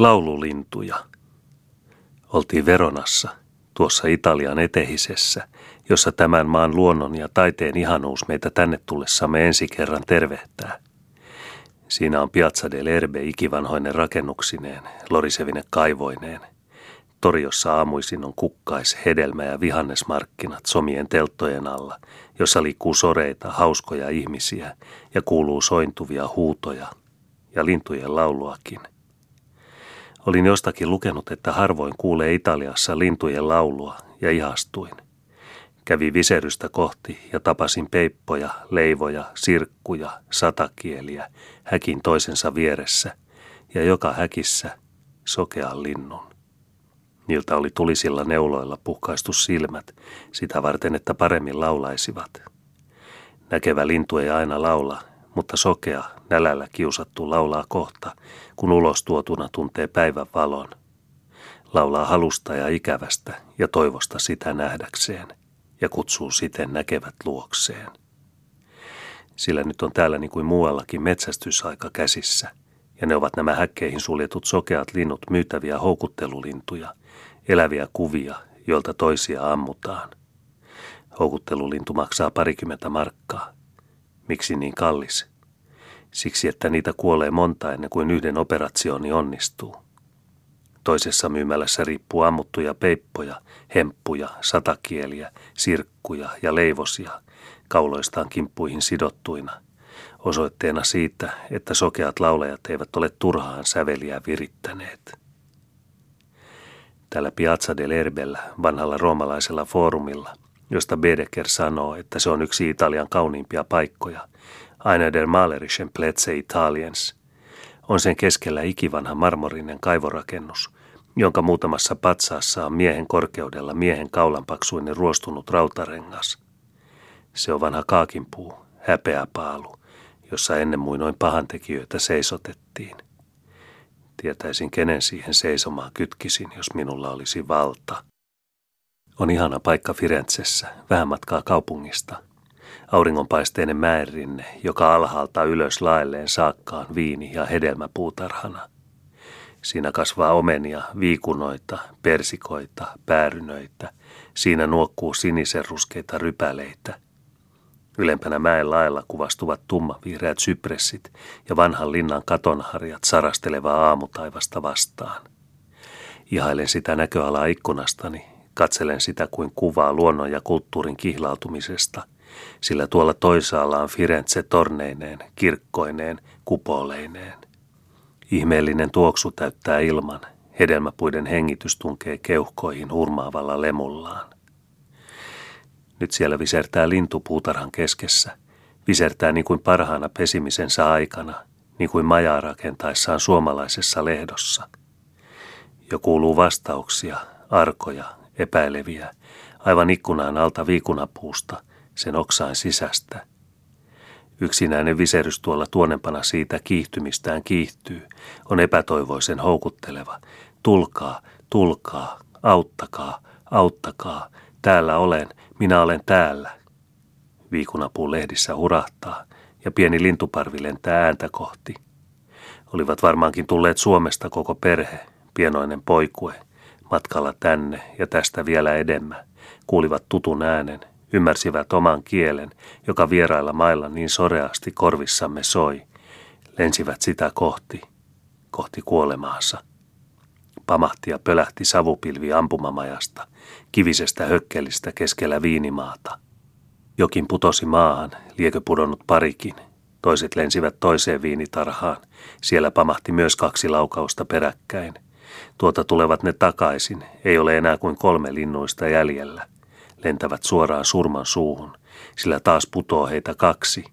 Laululintuja. Oltiin Veronassa, tuossa Italian etehisessä, jossa tämän maan luonnon ja taiteen ihanuus meitä tänne tullessamme ensi kerran tervehtää. Siinä on Piazza del Erbe ikivanhoinen rakennuksineen, lorisevine kaivoineen. Toriossa aamuisin on kukkais, hedelmä ja vihannesmarkkinat somien telttojen alla, jossa liikkuu soreita, hauskoja ihmisiä ja kuuluu sointuvia huutoja ja lintujen lauluakin – Olin jostakin lukenut, että harvoin kuulee Italiassa lintujen laulua ja ihastuin. Kävi viserystä kohti ja tapasin peippoja, leivoja, sirkkuja, satakieliä häkin toisensa vieressä ja joka häkissä sokean linnun. Niiltä oli tulisilla neuloilla puhkaistu silmät, sitä varten, että paremmin laulaisivat. Näkevä lintu ei aina laula, mutta sokea, nälällä kiusattu laulaa kohta, kun ulos tuotuna tuntee päivän valon. Laulaa halusta ja ikävästä ja toivosta sitä nähdäkseen ja kutsuu siten näkevät luokseen. Sillä nyt on täällä niin kuin muuallakin metsästysaika käsissä, ja ne ovat nämä häkkeihin suljetut sokeat linnut myytäviä houkuttelulintuja, eläviä kuvia, joilta toisia ammutaan. Houkuttelulintu maksaa parikymmentä markkaa. Miksi niin kallis? Siksi, että niitä kuolee monta ennen kuin yhden operatsioni onnistuu. Toisessa myymälässä riippuu ammuttuja peippoja, hemppuja, satakieliä, sirkkuja ja leivosia, kauloistaan kimppuihin sidottuina, osoitteena siitä, että sokeat laulajat eivät ole turhaan säveliä virittäneet. Täällä Piazza del Erbellä, vanhalla roomalaisella foorumilla, josta Bedeker sanoo, että se on yksi Italian kauniimpia paikkoja, Einer der malerischen Plätze Italiens, on sen keskellä ikivanha marmorinen kaivorakennus, jonka muutamassa patsaassa on miehen korkeudella miehen kaulanpaksuinen ruostunut rautarengas. Se on vanha kaakinpuu, häpeäpaalu, jossa ennen muinoin pahantekijöitä seisotettiin. Tietäisin, kenen siihen seisomaan kytkisin, jos minulla olisi valta. On ihana paikka Firenzessä, vähän matkaa kaupungista – auringonpaisteinen mäenrinne, joka alhaalta ylös laelleen saakkaan viini- ja hedelmäpuutarhana. Siinä kasvaa omenia, viikunoita, persikoita, päärynöitä. Siinä nuokkuu sinisen ruskeita rypäleitä. Ylempänä mäen laella kuvastuvat tumma-vihreät sypressit ja vanhan linnan katonharjat sarastelevaa aamutaivasta vastaan. Ihailen sitä näköalaa ikkunastani, katselen sitä kuin kuvaa luonnon ja kulttuurin kihlautumisesta – sillä tuolla toisaalla on Firenze torneineen, kirkkoineen, kupoleineen. Ihmeellinen tuoksu täyttää ilman, hedelmäpuiden hengitys tunkee keuhkoihin hurmaavalla lemullaan. Nyt siellä visertää lintu puutarhan keskessä, visertää niin kuin parhaana pesimisensä aikana, niin kuin majaa rakentaessaan suomalaisessa lehdossa. Jo kuuluu vastauksia, arkoja, epäileviä, aivan ikkunaan alta viikunapuusta – sen oksaan sisästä. Yksinäinen viserys tuolla tuonempana siitä kiihtymistään kiihtyy, on epätoivoisen houkutteleva. Tulkaa, tulkaa, auttakaa, auttakaa, täällä olen, minä olen täällä. Viikunapuu lehdissä hurahtaa ja pieni lintuparvi lentää ääntä kohti. Olivat varmaankin tulleet Suomesta koko perhe, pienoinen poikue, matkalla tänne ja tästä vielä edemmä. Kuulivat tutun äänen, Ymmärsivät oman kielen, joka vierailla mailla niin soreasti korvissamme soi. Lensivät sitä kohti, kohti kuolemaansa. Pamahti ja pölähti savupilvi ampumamajasta, kivisestä hökkelistä keskellä viinimaata. Jokin putosi maahan, liekö pudonnut parikin. Toiset lensivät toiseen viinitarhaan. Siellä pamahti myös kaksi laukausta peräkkäin. Tuota tulevat ne takaisin, ei ole enää kuin kolme linnuista jäljellä – lentävät suoraan surman suuhun, sillä taas putoo heitä kaksi,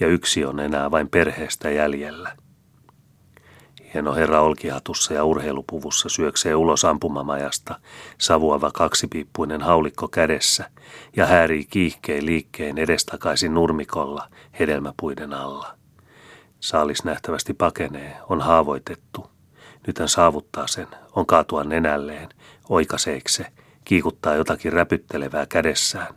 ja yksi on enää vain perheestä jäljellä. Hieno herra olkihatussa ja urheilupuvussa syöksee ulos ampumamajasta, savuava kaksipiippuinen haulikko kädessä, ja häärii kiihkein liikkeen edestakaisin nurmikolla hedelmäpuiden alla. Saalis nähtävästi pakenee, on haavoitettu. Nyt hän saavuttaa sen, on kaatua nenälleen, oikaseekse – kiikuttaa jotakin räpyttelevää kädessään.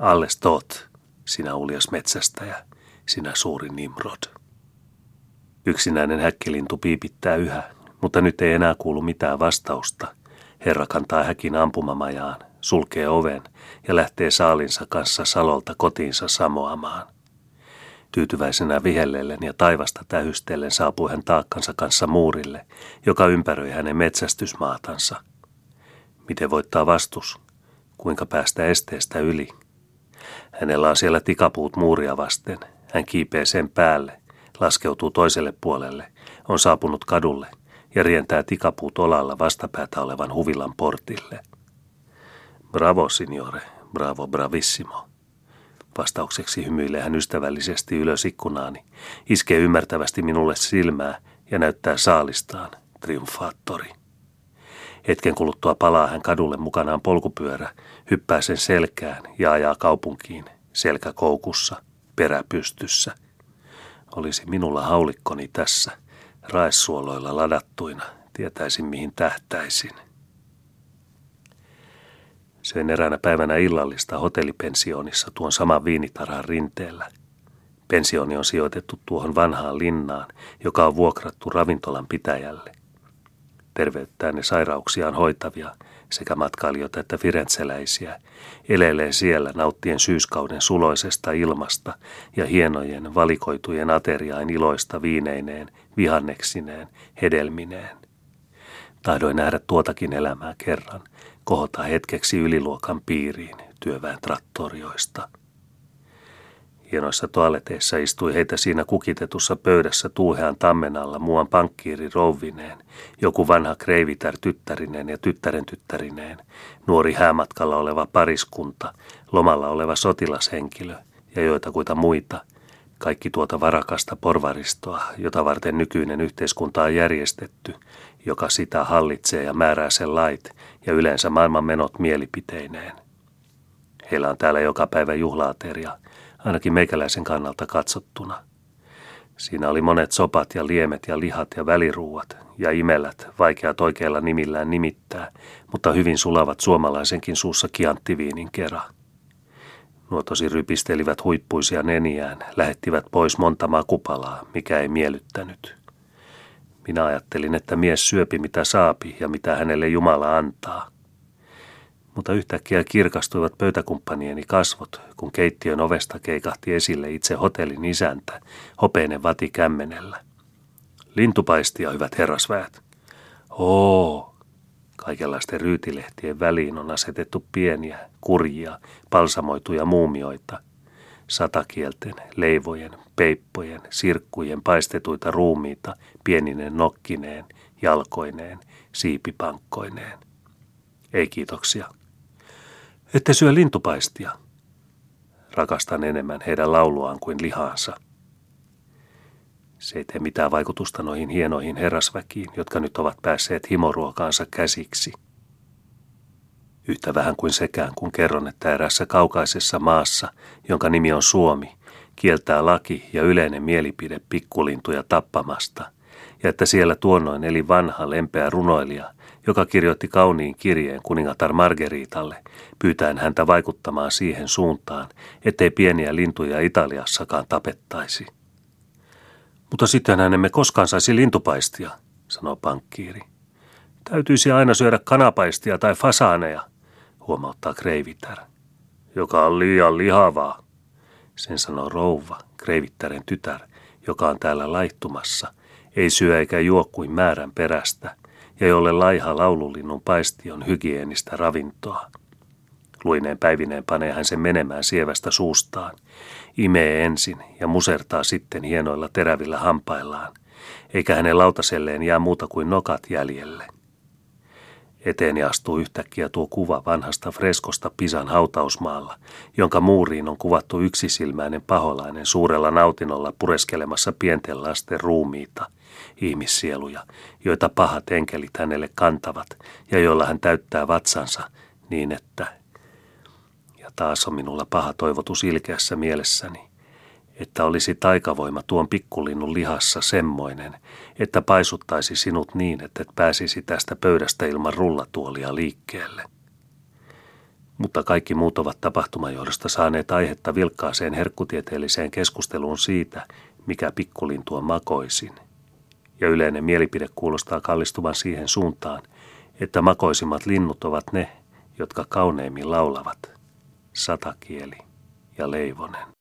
Alles tot, sinä uljas metsästäjä, sinä suuri Nimrod. Yksinäinen häkkilintu piipittää yhä, mutta nyt ei enää kuulu mitään vastausta. Herra kantaa häkin ampumamajaan, sulkee oven ja lähtee saalinsa kanssa salolta kotiinsa samoamaan. Tyytyväisenä vihellellen ja taivasta tähystellen saapui hän taakkansa kanssa muurille, joka ympäröi hänen metsästysmaatansa. Miten voittaa vastus? Kuinka päästä esteestä yli? Hänellä on siellä tikapuut muuria vasten. Hän kiipee sen päälle, laskeutuu toiselle puolelle, on saapunut kadulle ja rientää tikapuut olalla vastapäätä olevan huvilan portille. Bravo, signore, bravo, bravissimo. Vastaukseksi hymyilee hän ystävällisesti ylös ikkunaani, iskee ymmärtävästi minulle silmää ja näyttää saalistaan, triumfaattori. Hetken kuluttua palaa hän kadulle mukanaan polkupyörä, hyppää sen selkään ja ajaa kaupunkiin, selkä koukussa, perä pystyssä. Olisi minulla haulikkoni tässä, raessuoloilla ladattuina, tietäisin mihin tähtäisin. Söin eräänä päivänä illallista hotellipensionissa tuon saman viinitarhan rinteellä. Pensioni on sijoitettu tuohon vanhaan linnaan, joka on vuokrattu ravintolan pitäjälle. Terveyttään ja sairauksiaan hoitavia sekä matkailijoita että firenzeläisiä elelee siellä nauttien syyskauden suloisesta ilmasta ja hienojen valikoitujen ateriain iloista viineineen, vihanneksineen, hedelmineen. Tahdoin nähdä tuotakin elämää kerran, kohota hetkeksi yliluokan piiriin työväen trattorioista. Hienoissa toaleteissa istui heitä siinä kukitetussa pöydässä tuuhean tammen alla muuan pankkiiri rouvineen, joku vanha kreivitär tyttärineen ja tyttären tyttärineen, nuori häämatkalla oleva pariskunta, lomalla oleva sotilashenkilö ja joitakuita muita, kaikki tuota varakasta porvaristoa, jota varten nykyinen yhteiskunta on järjestetty, joka sitä hallitsee ja määrää sen lait ja yleensä maailman menot mielipiteineen. Heillä on täällä joka päivä juhlaateria, ainakin meikäläisen kannalta katsottuna. Siinä oli monet sopat ja liemet ja lihat ja väliruuat ja imelät, vaikeat oikeilla nimillään nimittää, mutta hyvin sulavat suomalaisenkin suussa kianttiviinin kerran. Nuo tosi rypistelivät huippuisia neniään, lähettivät pois monta makupalaa, mikä ei miellyttänyt. Minä ajattelin, että mies syöpi mitä saapi ja mitä hänelle Jumala antaa. Mutta yhtäkkiä kirkastuivat pöytäkumppanieni kasvot, kun keittiön ovesta keikahti esille itse hotellin isäntä, hopeinen vati kämmenellä. Lintupaistia, hyvät herrasväät. Oo, kaikenlaisten ryytilehtien väliin on asetettu pieniä, kurjia, palsamoituja muumioita – satakielten, leivojen, peippojen, sirkkujen paistetuita ruumiita pieninen nokkineen, jalkoineen, siipipankkoineen. Ei kiitoksia. Ette syö lintupaistia. Rakastan enemmän heidän lauluaan kuin lihaansa. Se ei tee mitään vaikutusta noihin hienoihin herrasväkiin, jotka nyt ovat päässeet himoruokaansa käsiksi. Yhtä vähän kuin sekään, kun kerron, että erässä kaukaisessa maassa, jonka nimi on Suomi, kieltää laki ja yleinen mielipide pikkulintuja tappamasta, ja että siellä tuonnoin eli vanha lempeä runoilija, joka kirjoitti kauniin kirjeen kuningatar Margeritalle, pyytäen häntä vaikuttamaan siihen suuntaan, ettei pieniä lintuja Italiassakaan tapettaisi. Mutta sitten hän emme koskaan saisi lintupaistia, sanoo pankkiiri. Täytyisi aina syödä kanapaistia tai fasaaneja, huomauttaa Kreivitär. Joka on liian lihavaa, sen sanoo rouva, Kreivittären tytär, joka on täällä laittumassa, ei syö eikä juo kuin määrän perästä, ja jolle laiha laululinnun paisti on hygienistä ravintoa. Luineen päivineen panee hän sen menemään sievästä suustaan, imee ensin ja musertaa sitten hienoilla terävillä hampaillaan, eikä hänen lautaselleen jää muuta kuin nokat jäljelle – Eteeni astuu yhtäkkiä tuo kuva vanhasta freskosta Pisan hautausmaalla, jonka muuriin on kuvattu yksisilmäinen paholainen suurella nautinnolla pureskelemassa pienten lasten ruumiita, ihmissieluja, joita pahat enkelit hänelle kantavat ja joilla hän täyttää vatsansa niin, että... Taas on minulla paha toivotus ilkeässä mielessäni, että olisi taikavoima tuon pikkulinnun lihassa semmoinen, että paisuttaisi sinut niin, että et pääsisi tästä pöydästä ilman rullatuolia liikkeelle. Mutta kaikki muut ovat tapahtumajohdosta saaneet aihetta vilkkaaseen herkkutieteelliseen keskusteluun siitä, mikä pikkulintu on makoisin. ja yleinen mielipide kuulostaa kallistuvan siihen suuntaan, että makoisimmat linnut ovat ne, jotka kauneimmin laulavat. Satakieli ja Leivonen.